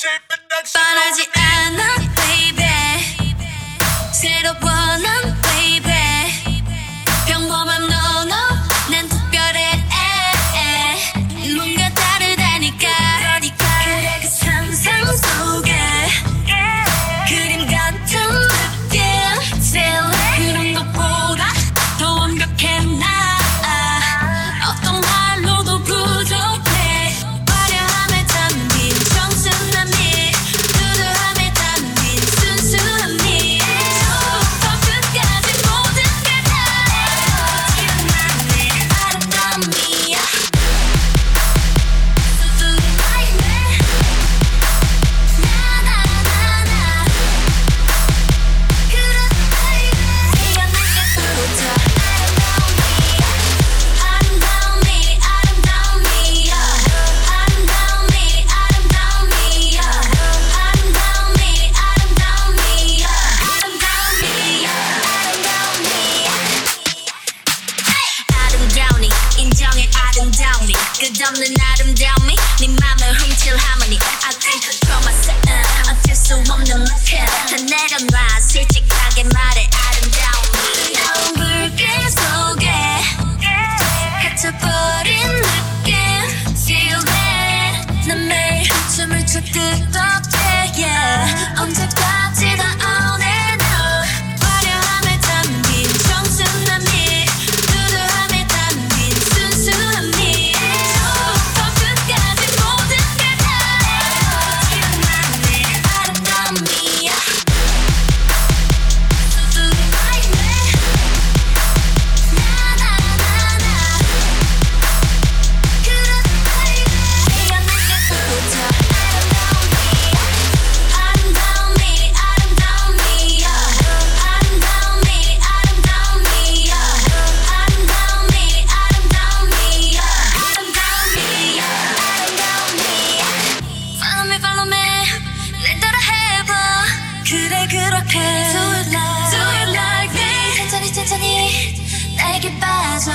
cheap production. 끝없는 아름다움이 네 맘을 훔칠 하모니 I think I got myself 그래 그렇게 Do it like, do it like me 천천히 천천히 나에게 빠져